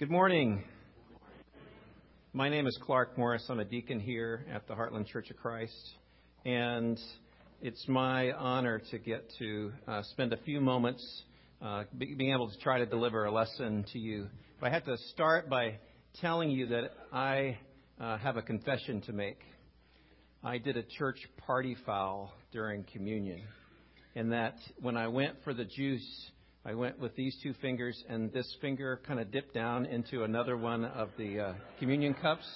Good morning. My name is Clark Morris. I'm a deacon here at the Heartland Church of Christ, and it's my honor to get to uh, spend a few moments uh, be, being able to try to deliver a lesson to you. But I have to start by telling you that I uh, have a confession to make. I did a church party foul during communion, and that when I went for the juice, I went with these two fingers, and this finger kind of dipped down into another one of the uh, communion cups.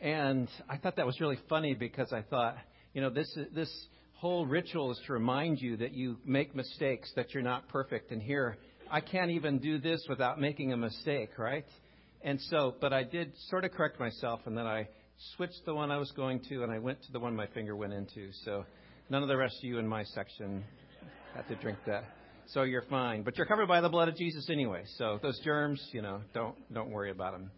And I thought that was really funny because I thought, you know, this this whole ritual is to remind you that you make mistakes, that you're not perfect. And here, I can't even do this without making a mistake, right? And so, but I did sort of correct myself, and then I switched the one I was going to, and I went to the one my finger went into. So, none of the rest of you in my section had to drink that so you're fine. But you're covered by the blood of Jesus anyway. So those germs, you know, don't don't worry about them.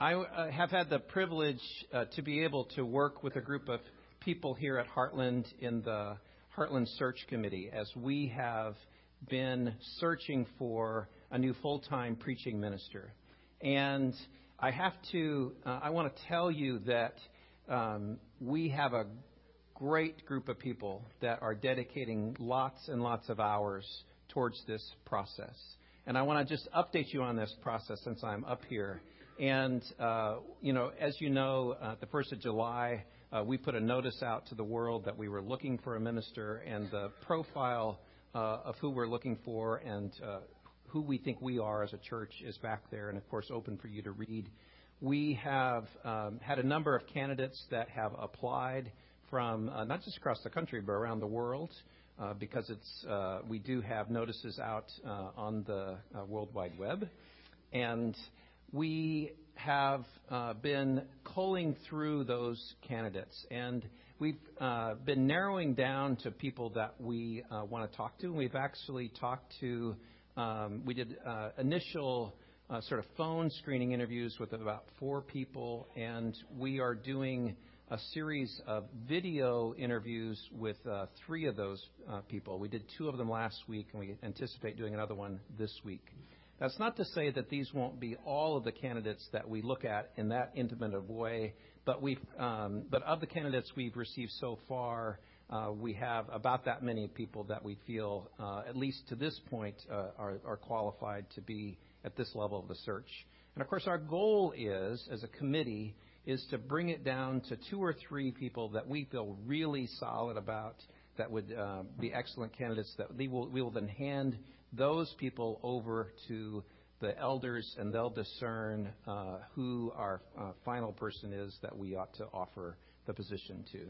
I uh, have had the privilege uh, to be able to work with a group of people here at Heartland in the Heartland Search Committee as we have been searching for a new full-time preaching minister. And I have to, uh, I want to tell you that um, we have a great group of people that are dedicating lots and lots of hours towards this process. And I want to just update you on this process since I'm up here. And, uh, you know, as you know, uh, the 1st of July, uh, we put a notice out to the world that we were looking for a minister, and the profile uh, of who we're looking for and uh, who we think we are as a church is back there, and of course, open for you to read. We have um, had a number of candidates that have applied from uh, not just across the country but around the world uh, because it's uh, we do have notices out uh, on the uh, World Wide Web, and we have uh, been culling through those candidates and. We've been narrowing down to people that we want to talk to. And We've actually talked to, um, we did initial sort of phone screening interviews with about four people, and we are doing a series of video interviews with uh, three of those uh, people. We did two of them last week, and we anticipate doing another one this week. That's not to say that these won't be all of the candidates that we look at in that intimate of way, but we um, but of the candidates we've received so far, uh, we have about that many people that we feel, uh, at least to this point, uh, are, are qualified to be at this level of the search. And of course, our goal is, as a committee, is to bring it down to two or three people that we feel really solid about that would uh, be excellent candidates that we will, we will then hand those people over to the elders and they'll discern uh, who our uh, final person is that we ought to offer the position to.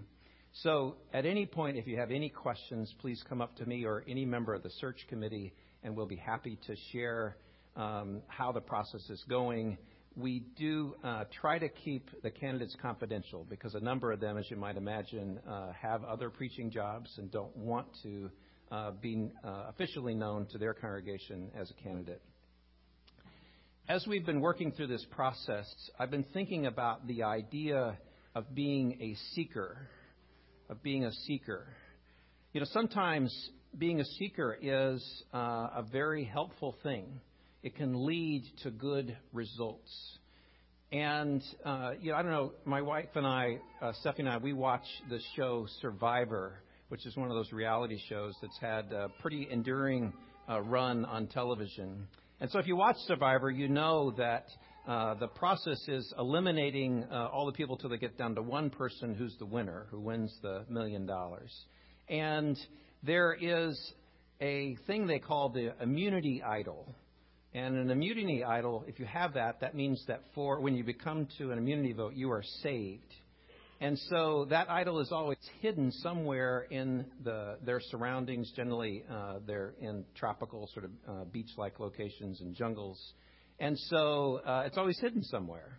So, at any point, if you have any questions, please come up to me or any member of the search committee, and we'll be happy to share um, how the process is going we do uh, try to keep the candidates confidential because a number of them, as you might imagine, uh, have other preaching jobs and don't want to uh, be officially known to their congregation as a candidate. As we've been working through this process, I've been thinking about the idea of being a seeker, of being a seeker. You know, sometimes being a seeker is a very helpful thing it can lead to good results. And, uh, you know, I don't know, my wife and I, uh, Stephanie and I, we watch the show Survivor, which is one of those reality shows that's had a pretty enduring uh, run on television. And so if you watch Survivor, you know that uh, the process is eliminating uh, all the people till they get down to one person who's the winner, who wins the million dollars. And there is a thing they call the immunity idol. And an immunity idol, if you have that, that means that for when you become to an immunity vote, you are saved. And so that idol is always hidden somewhere in the, their surroundings. Generally, uh, they're in tropical, sort of uh, beach-like locations and jungles. And so uh, it's always hidden somewhere.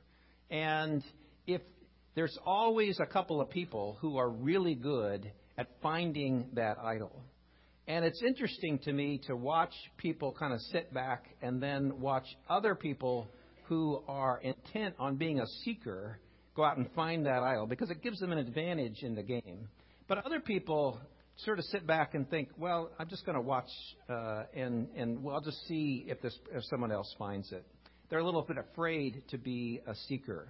And if there's always a couple of people who are really good at finding that idol. And it's interesting to me to watch people kind of sit back and then watch other people who are intent on being a seeker go out and find that idol because it gives them an advantage in the game. But other people sort of sit back and think, well, I'm just going to watch uh, and and well, I'll just see if this if someone else finds it. they're a little bit afraid to be a seeker.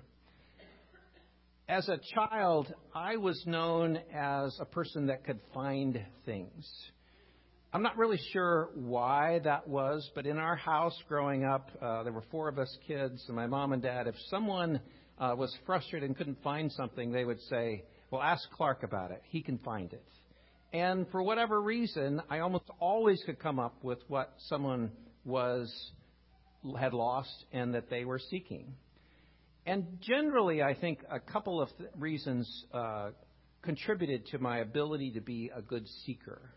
As a child, I was known as a person that could find things. I'm not really sure why that was, but in our house growing up, uh, there were four of us kids, and my mom and dad, if someone uh, was frustrated and couldn't find something, they would say, Well, ask Clark about it. He can find it. And for whatever reason, I almost always could come up with what someone was had lost and that they were seeking. And generally, I think a couple of th- reasons uh, contributed to my ability to be a good seeker.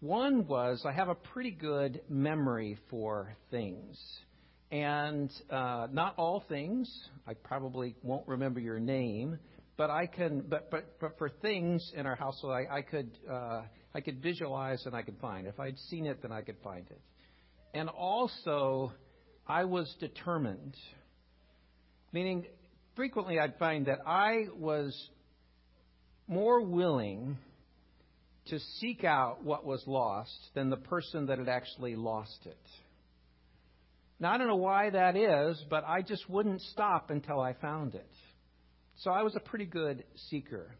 One was I have a pretty good memory for things. And uh, not all things, I probably won't remember your name, but I can. But but but for things in our household, I, I could uh, I could visualize and I could find. If I'd seen it, then I could find it. And also, I was determined. Meaning, frequently I'd find that I was more willing to seek out what was lost than the person that had actually lost it. Now, I don't know why that is, but I just wouldn't stop until I found it. So I was a pretty good seeker.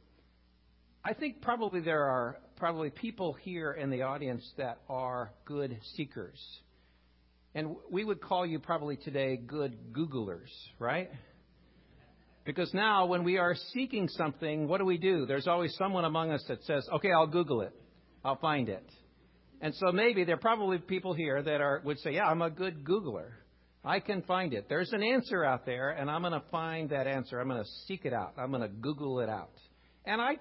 I think probably there are probably people here in the audience that are good seekers. And we would call you probably today good Googlers, right? Because now, when we are seeking something, what do we do? There's always someone among us that says, okay, I'll Google it. I'll find it. And so maybe there are probably people here that are, would say, yeah, I'm a good Googler. I can find it. There's an answer out there, and I'm going to find that answer. I'm going to seek it out. I'm going to Google it out. And I,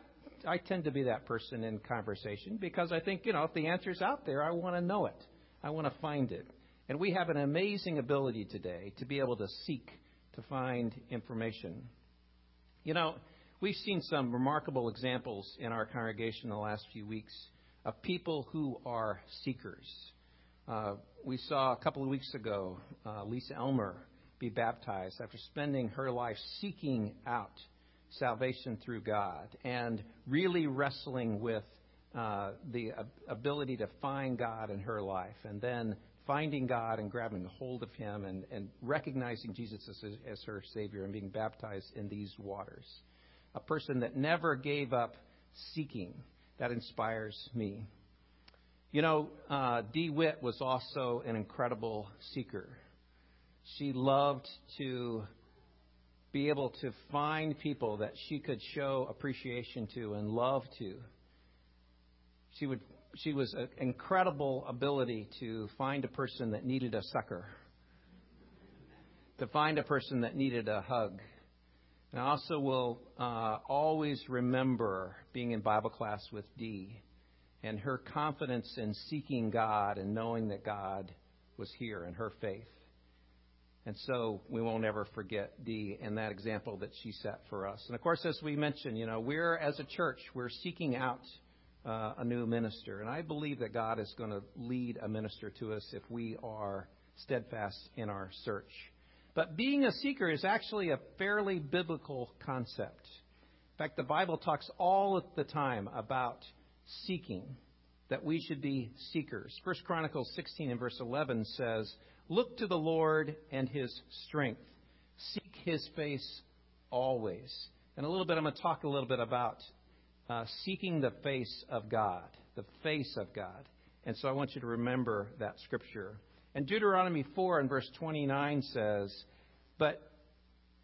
I tend to be that person in conversation because I think, you know, if the answer's out there, I want to know it. I want to find it. And we have an amazing ability today to be able to seek to find information. You know, we've seen some remarkable examples in our congregation in the last few weeks of people who are seekers. Uh, we saw a couple of weeks ago uh, Lisa Elmer be baptized after spending her life seeking out salvation through God and really wrestling with uh, the ability to find God in her life and then finding God and grabbing hold of Him and, and recognizing Jesus as, as her Savior and being baptized in these waters. A person that never gave up seeking. That inspires me. You know, uh, Dee Witt was also an incredible seeker. She loved to be able to find people that she could show appreciation to and love to. She would she was an incredible ability to find a person that needed a sucker, to find a person that needed a hug. And I also will uh, always remember being in Bible class with Dee and her confidence in seeking God and knowing that God was here in her faith. And so we won't ever forget Dee and that example that she set for us. And of course, as we mentioned, you know, we're as a church, we're seeking out uh, a new minister. And I believe that God is going to lead a minister to us if we are steadfast in our search. But being a seeker is actually a fairly biblical concept. In fact, the Bible talks all the time about seeking, that we should be seekers. First Chronicles 16 and verse 11 says, Look to the Lord and his strength. Seek his face always. And a little bit, I'm going to talk a little bit about uh, seeking the face of God, the face of God. And so I want you to remember that scripture. And Deuteronomy 4 and verse 29 says, But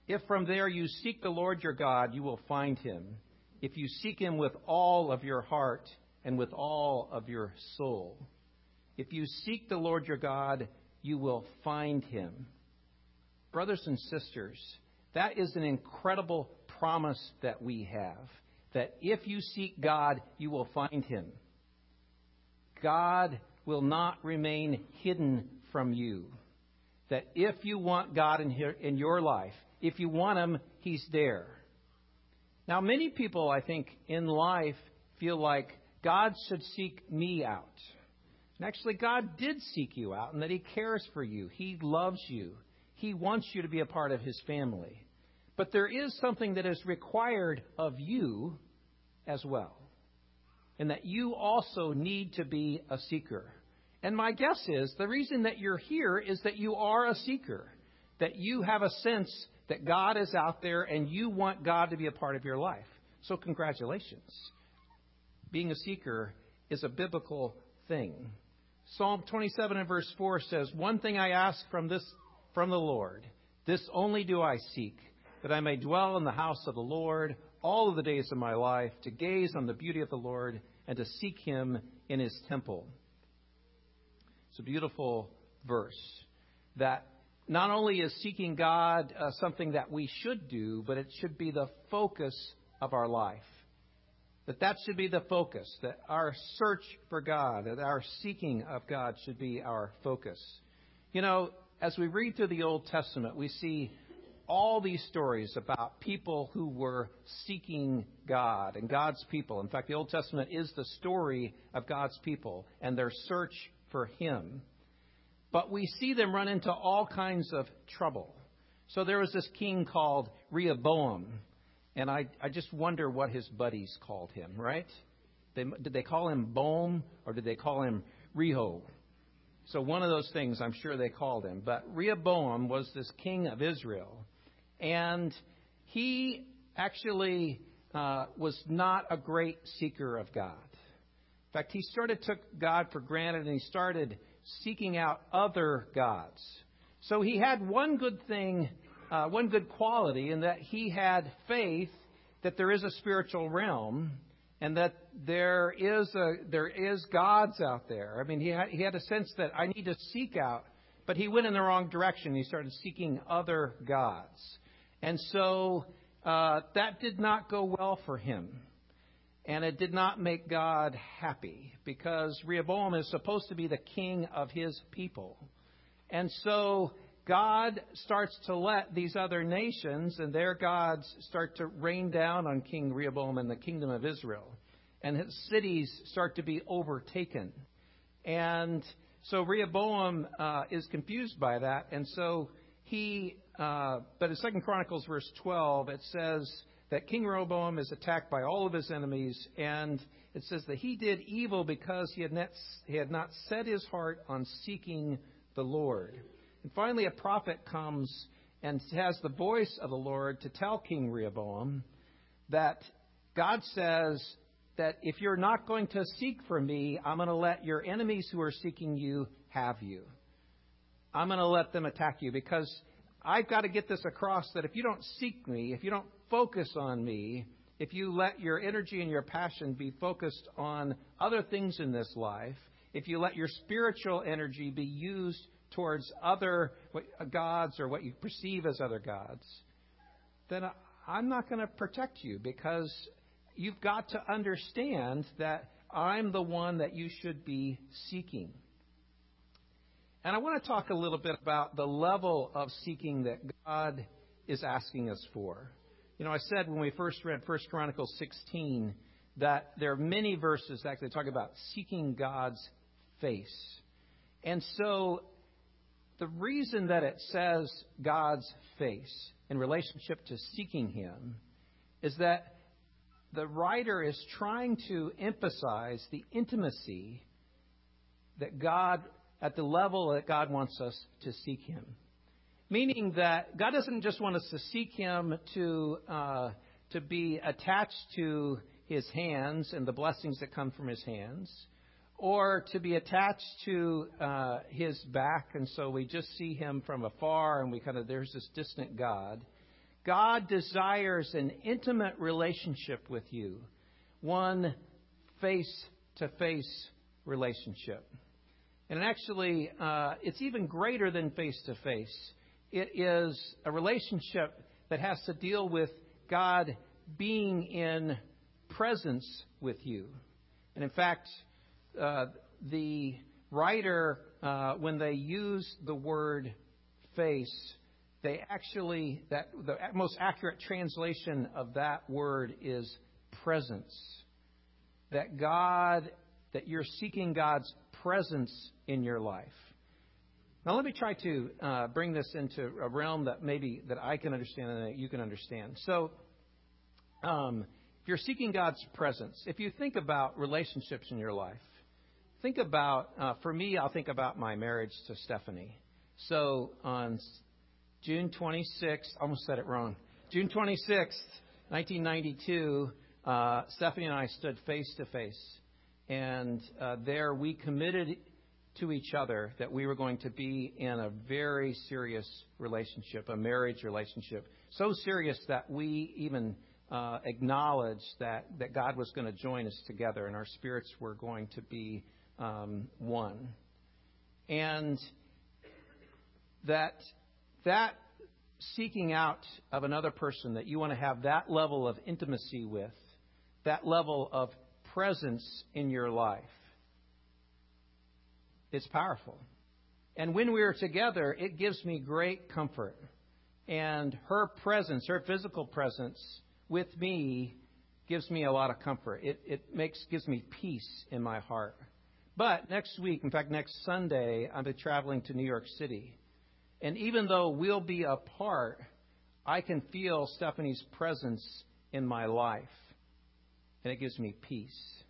if from there you seek the Lord your God, you will find him. If you seek him with all of your heart and with all of your soul. If you seek the Lord your God, you will find him. Brothers and sisters, that is an incredible promise that we have that if you seek God, you will find him. God will not remain hidden from you. That if you want God in, here, in your life, if you want him, he's there. Now, many people, I think, in life feel like God should seek me out. And actually, God did seek you out and that He cares for you. He loves you. He wants you to be a part of His family. But there is something that is required of you as well, and that you also need to be a seeker. And my guess is the reason that you're here is that you are a seeker. that you have a sense that God is out there and you want God to be a part of your life. So, congratulations. Being a seeker is a biblical thing. Psalm 27 and verse 4 says, One thing I ask from this from the Lord, this only do I seek, that I may dwell in the house of the Lord all of the days of my life, to gaze on the beauty of the Lord and to seek him in his temple. It's a beautiful verse that not only is seeking God uh, something that we should do, but it should be the focus of our life. That that should be the focus, that our search for God, that our seeking of God should be our focus. You know, as we read through the Old Testament, we see all these stories about people who were seeking God and God's people. In fact, the Old Testament is the story of God's people and their search for Him. But we see them run into all kinds of trouble. So there was this king called Rehoboam, and I, I just wonder what his buddies called him, right? They, did they call him Boam or did they call him Reho? So one of those things I'm sure they called him. But Rehoboam was this king of Israel, and he actually uh, was not a great seeker of God. In fact, he sort of took God for granted, and he started seeking out other gods. So he had one good thing, uh, one good quality, in that he had faith that there is a spiritual realm and that there is a, there is gods out there. I mean, he had, he had a sense that I need to seek out, but he went in the wrong direction. He started seeking other gods, and so uh, that did not go well for him. And it did not make God happy because Rehoboam is supposed to be the king of his people. And so God starts to let these other nations and their gods start to rain down on King Rehoboam and the kingdom of Israel. And his cities start to be overtaken. And so Rehoboam uh, is confused by that. And so he, uh, but in Second Chronicles verse 12, it says, that King Rehoboam is attacked by all of his enemies, and it says that he did evil because he had not, he had not set his heart on seeking the Lord. And finally, a prophet comes and has the voice of the Lord to tell King Rehoboam that God says that if you're not going to seek for me, I'm going to let your enemies who are seeking you have you. I'm going to let them attack you because I've got to get this across that if you don't seek me, if you don't focus on me, if you let your energy and your passion be focused on other things in this life, if you let your spiritual energy be used towards other uh, gods or what you perceive as other gods, then I'm not going to protect you because you've got to understand that I'm the one that you should be seeking. And I want to talk a little bit about the level of seeking that God is asking us for. You know, I said when we first read 1 Chronicles 16 that there are many verses that actually talk about seeking God's face. And so the reason that it says God's face in relationship to seeking Him is that the writer is trying to emphasize the intimacy that God, at the level that God wants us to seek Him. Meaning that God doesn't just want us to seek Him to, uh, to be attached to His hands and the blessings that come from His hands, or to be attached to uh, His back, and so we just see Him from afar and we kind of, there's this distant God. God desires an intimate relationship with you, one face to face relationship. And actually, uh, it's even greater than face to face. It is a relationship that has to deal with God being in presence with you. And in fact, uh, the writer, uh, when they use the word face, they actually, that the most accurate translation of that word is presence. That God, that you're seeking God's presence in your life. Now, let me try to uh, bring this into a realm that maybe that I can understand and that you can understand. So, um, if you're seeking God's presence, if you think about relationships in your life, think about, uh, for me, I'll think about my marriage to Stephanie. So, on June 26th, almost said it wrong. June 26th, 1992, uh, Stephanie and I stood face to face. And uh, there we committed to each other that we were going to be in a very serious relationship, a marriage relationship. So serious that we even uh, acknowledged that, that God was going to join us together and our spirits were going to be um, one. And that that seeking out of another person that you want to have that level of intimacy with, that level of presence in your life, it's powerful. And when we are together, it gives me great comfort. And her presence, her physical presence with me, gives me a lot of comfort. It, it makes gives me peace in my heart. But next week, in fact, next Sunday, be traveling to New York City. And even though we'll be apart, I can feel Stephanie's presence in my life. And it gives me peace.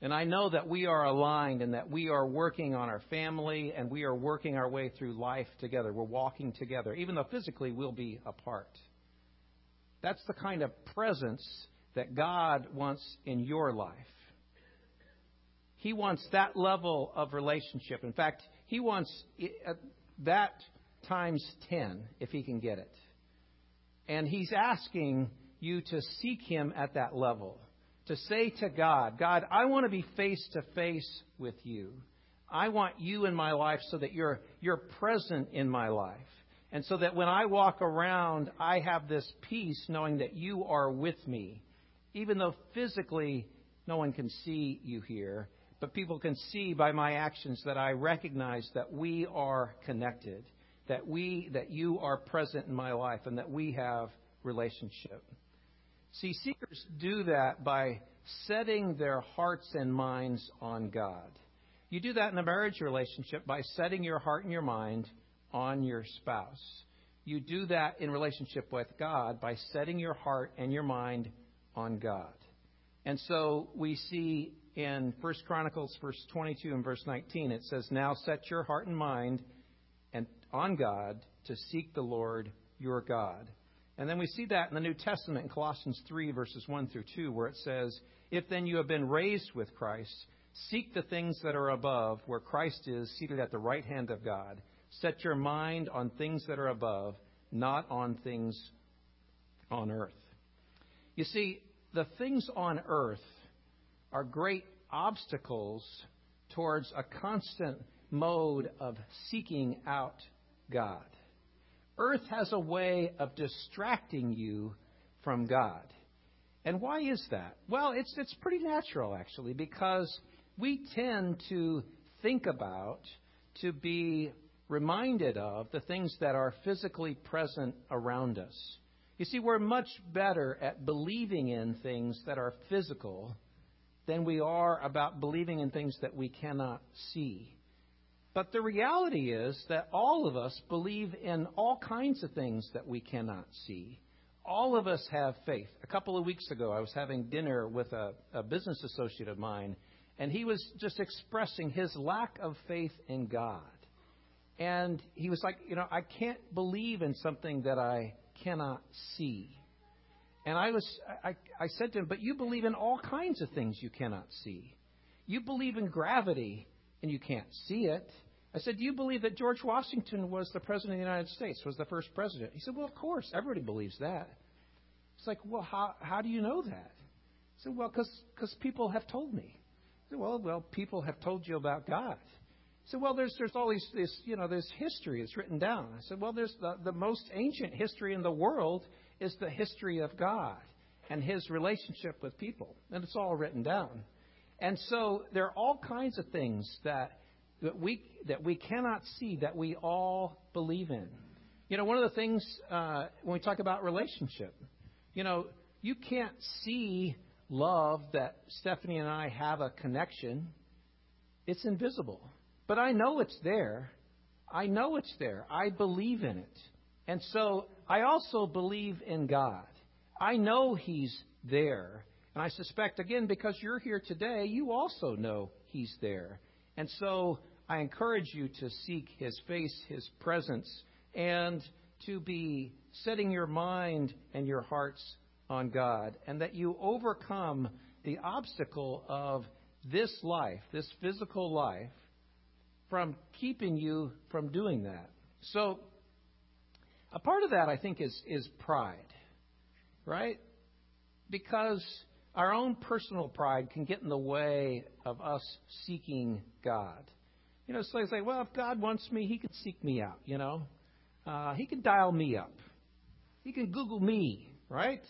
And I know that we are aligned and that we are working on our family and we are working our way through life together. We're walking together, even though physically we'll be apart. That's the kind of presence that God wants in your life. He wants that level of relationship. In fact, He wants uh, that times 10 if He can get it. And He's asking you to seek Him at that level to say to God, God, I want to be face to face with you. I want you in my life so that you're, you're present in my life. And so that when I walk around, I have this peace knowing that you are with me. Even though physically no one can see you here, but people can see by my actions that I recognize that we are connected, that we, that you are present in my life, and that we have relationship. See, seekers do that by setting their hearts and minds on God. You do that in a marriage relationship by setting your heart and your mind on your spouse. You do that in relationship with God by setting your heart and your mind on God. And so we see in 1 Chronicles verse 22 and verse 19 it says now set your heart and mind and on God to seek the Lord your God. And then we see that in the New Testament in Colossians 3, verses 1 through 2, where it says, If then you have been raised with Christ, seek the things that are above, where Christ is seated at the right hand of God. Set your mind on things that are above, not on things on earth. You see, the things on earth are great obstacles towards a constant mode of seeking out God. Earth has a way of distracting you from God. And why is that? Well, it's, it's pretty natural, actually, because we tend to think about, to be reminded of the things that are physically present around us. You see, we're much better at believing in things that are physical than we are about believing in things that we cannot see. But the reality is that all of us believe in all kinds of things that we cannot see. All of us have faith. A couple of weeks ago, I was having dinner with a, a business associate of mine, and he was just expressing his lack of faith in God. And he was like, You know, I can't believe in something that I cannot see. And I was, I, I said to him, But you believe in all kinds of things you cannot see. You believe in gravity, and you can't see it. I said, Do you believe that George Washington was the President of the United States, was the first president? He said, Well, of course. Everybody believes that. It's like, Well, how, how do you know that? I said, Well, because people have told me. I said, Well, well, people have told you about God. I said, Well, there's, there's all these, this, you know, there's history. It's written down. I said, Well, there's the, the most ancient history in the world is the history of God and his relationship with people. And it's all written down. And so there are all kinds of things that that we, that we cannot see that we all believe in. You know, one of the things uh, when we talk about relationship, you know, you can't see love that Stephanie and I have a connection. It's invisible. But I know it's there. I know it's there. I believe in it. And so I also believe in God. I know He's there. And I suspect, again, because you're here today, you also know He's there. And so I encourage you to seek His face, His presence, and to be setting your mind and your hearts on God, and that you overcome the obstacle of this life, this physical life, from keeping you from doing that. So, a part of that, I think, is, is pride, right? Because our own personal pride can get in the way of us seeking God. You know, so I say, well, if God wants me, He can seek me out, you know. Uh, he can dial me up. He can Google me, right?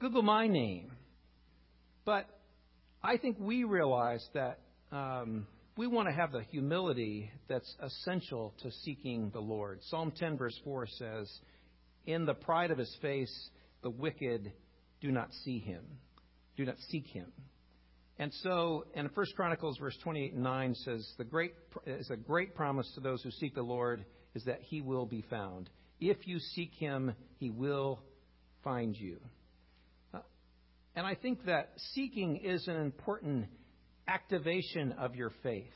Google my name. But I think we realize that um, we want to have the humility that's essential to seeking the Lord. Psalm 10, verse 4 says, In the pride of his face, the wicked do not see him, do not seek him. And so, in 1 Chronicles, verse 28 and 9 says, the great, is a great promise to those who seek the Lord is that he will be found. If you seek him, he will find you. Uh, and I think that seeking is an important activation of your faith.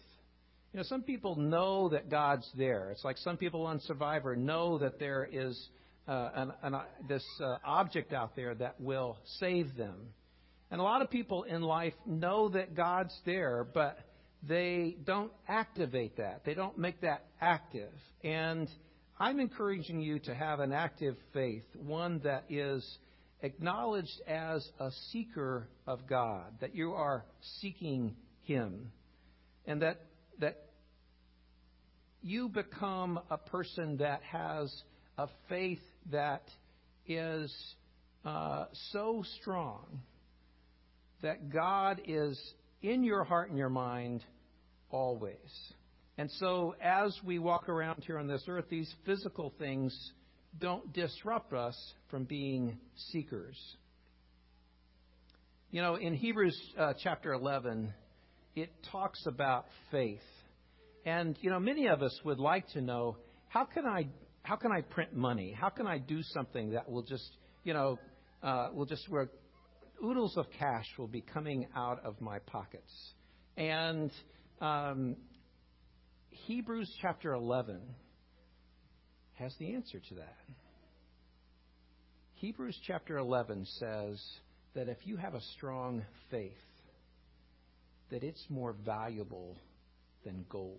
You know, some people know that God's there. It's like some people on Survivor know that there is uh, an, an, uh, this uh, object out there that will save them. And a lot of people in life know that God's there, but they don't activate that. They don't make that active. And I'm encouraging you to have an active faith, one that is acknowledged as a seeker of God, that you are seeking Him, and that, that you become a person that has a faith that is uh, so strong that God is in your heart and your mind always. And so, as we walk around here on this earth, these physical things don't disrupt us from being seekers. You know, in Hebrews uh, chapter 11, it talks about faith. And, you know, many of us would like to know how can I, how can I print money? How can I do something that will just, you know, uh, will just, where oodles of cash will be coming out of my pockets? And um, Hebrews chapter 11 has the answer to that. Hebrews chapter 11 says that if you have a strong faith, that it's more valuable than gold,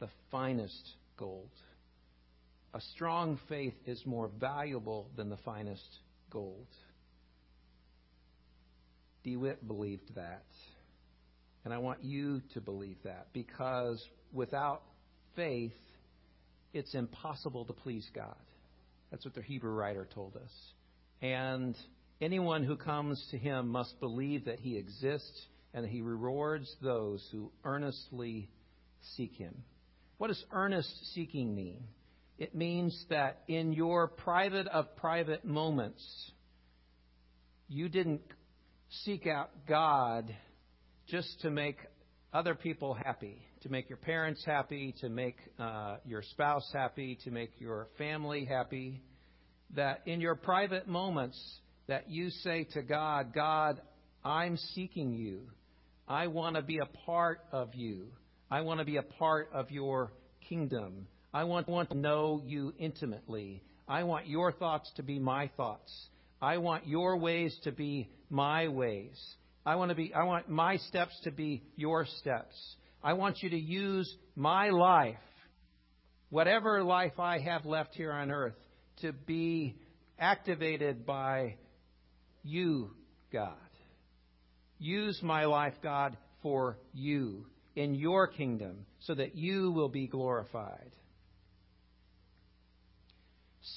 the finest gold. A strong faith is more valuable than the finest gold. Dee Witt believed that. And I want you to believe that because without faith, it's impossible to please God. That's what the Hebrew writer told us. And anyone who comes to him must believe that he exists and that he rewards those who earnestly seek him. What does earnest seeking mean? It means that in your private of private moments, you didn't seek out God just to make other people happy, to make your parents happy, to make uh, your spouse happy, to make your family happy. That in your private moments, that you say to God, God, I'm seeking you. I want to be a part of you. I want to be a part of your kingdom. I want, want to know you intimately. I want your thoughts to be my thoughts. I want your ways to be my ways. I want to be I want my steps to be your steps. I want you to use my life, whatever life I have left here on earth, to be activated by you, God. Use my life, God, for you in your kingdom so that you will be glorified.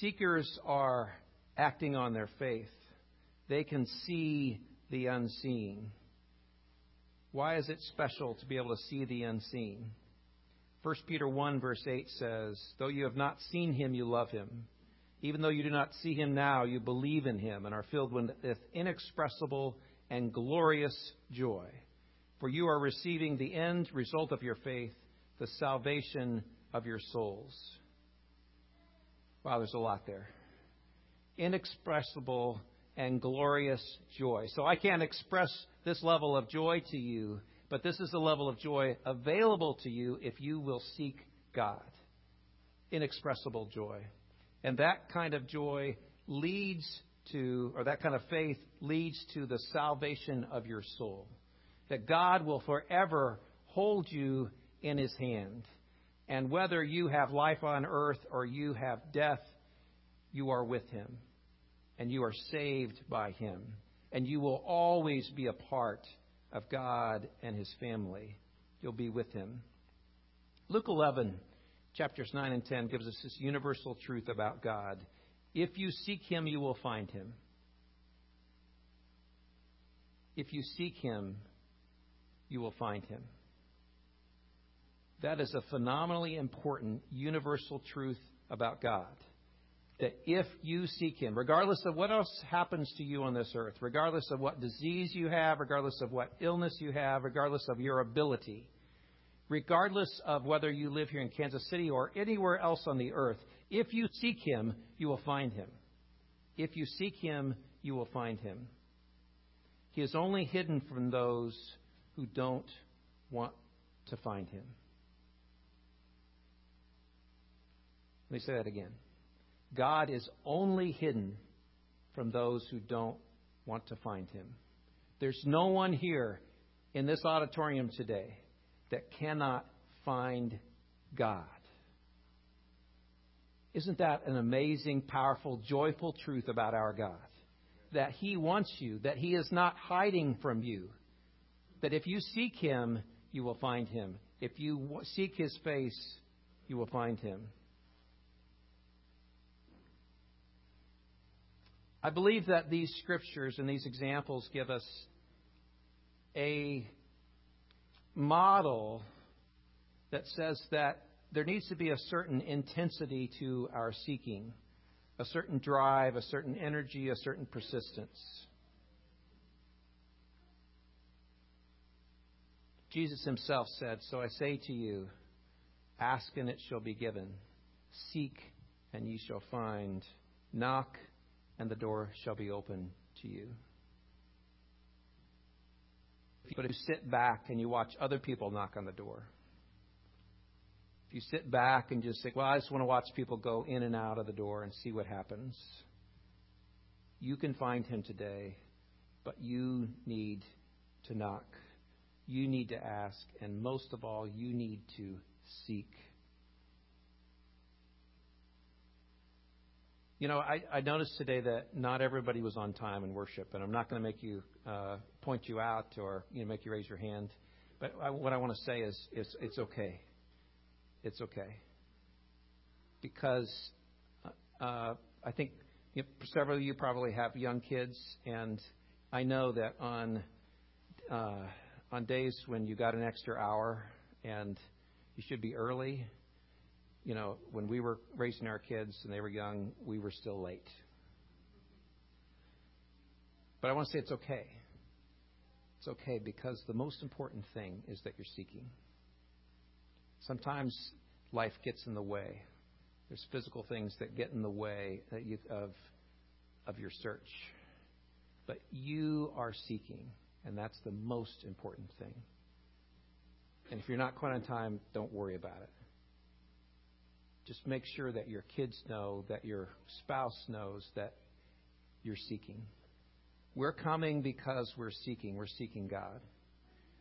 Seekers are acting on their faith. They can see the unseen. Why is it special to be able to see the unseen? 1 Peter 1, verse 8 says, Though you have not seen him, you love him. Even though you do not see him now, you believe in him and are filled with inexpressible and glorious joy. For you are receiving the end result of your faith, the salvation of your souls. Wow, there's a lot there. Inexpressible and glorious joy. So I can't express this level of joy to you, but this is the level of joy available to you if you will seek God. Inexpressible joy. And that kind of joy leads to, or that kind of faith leads to the salvation of your soul. That God will forever hold you in his hand. And whether you have life on earth or you have death, you are with him. And you are saved by him. And you will always be a part of God and his family. You'll be with him. Luke 11, chapters 9 and 10, gives us this universal truth about God. If you seek him, you will find him. If you seek him, you will find him. That is a phenomenally important universal truth about God. That if you seek Him, regardless of what else happens to you on this earth, regardless of what disease you have, regardless of what illness you have, regardless of your ability, regardless of whether you live here in Kansas City or anywhere else on the earth, if you seek Him, you will find Him. If you seek Him, you will find Him. He is only hidden from those who don't want to find Him. Let me say that again. God is only hidden from those who don't want to find him. There's no one here in this auditorium today that cannot find God. Isn't that an amazing, powerful, joyful truth about our God? That He wants you, that He is not hiding from you, that if you seek Him, you will find Him. If you seek His face, you will find Him. I believe that these scriptures and these examples give us a model that says that there needs to be a certain intensity to our seeking, a certain drive, a certain energy, a certain persistence. Jesus himself said, So I say to you, ask and it shall be given, seek and ye shall find, knock and the door shall be open to you. But if you sit back and you watch other people knock on the door, if you sit back and just think, well, I just want to watch people go in and out of the door and see what happens, you can find him today, but you need to knock. You need to ask, and most of all, you need to seek. You know, I, I noticed today that not everybody was on time in worship, and I'm not going to make you uh, point you out or you know make you raise your hand. But I, what I want to say is, is it's okay. It's okay because uh, I think you know, several of you probably have young kids, and I know that on uh, on days when you got an extra hour and you should be early, you know, when we were raising our kids and they were young, we were still late. But I want to say it's okay. It's okay because the most important thing is that you're seeking. Sometimes life gets in the way. There's physical things that get in the way of, of your search. But you are seeking, and that's the most important thing. And if you're not quite on time, don't worry about it just make sure that your kids know, that your spouse knows that you're seeking. We're coming because we're seeking. We're seeking God.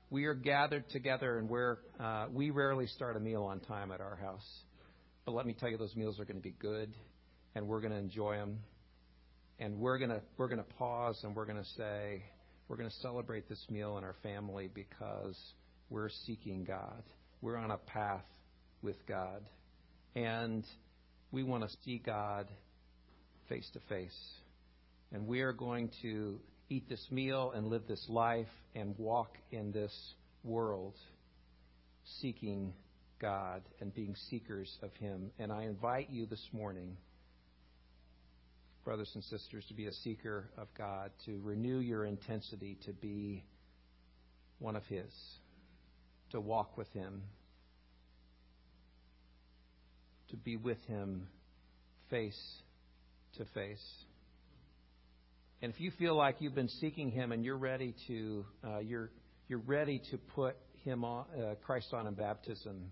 We are gathered together, and we're, uh, we rarely start a meal on time at our house. But let me tell you, those meals are going to be good, and we're going to enjoy them. And we're going we're going to pause, and we're going to say, we're going to celebrate this meal in our family because we're seeking God. We're on a path with God and we want to see God face to face. And we are going to eat this meal and live this life and walk in this world seeking God and being seekers of Him. And I invite you this morning, brothers and sisters, to be a seeker of God, to renew your intensity to be one of His, to walk with Him to be with Him face to face. And if you feel like you've been seeking Him and you're ready to, uh, you're you're ready to put Him on, uh, Christ on in baptism,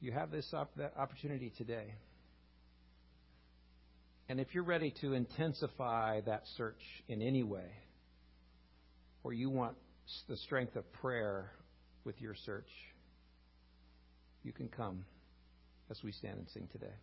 you have this op- opportunity today. And if you're ready to intensify that search in any way, or you want the strength of prayer with your search, you can come as we stand and sing today.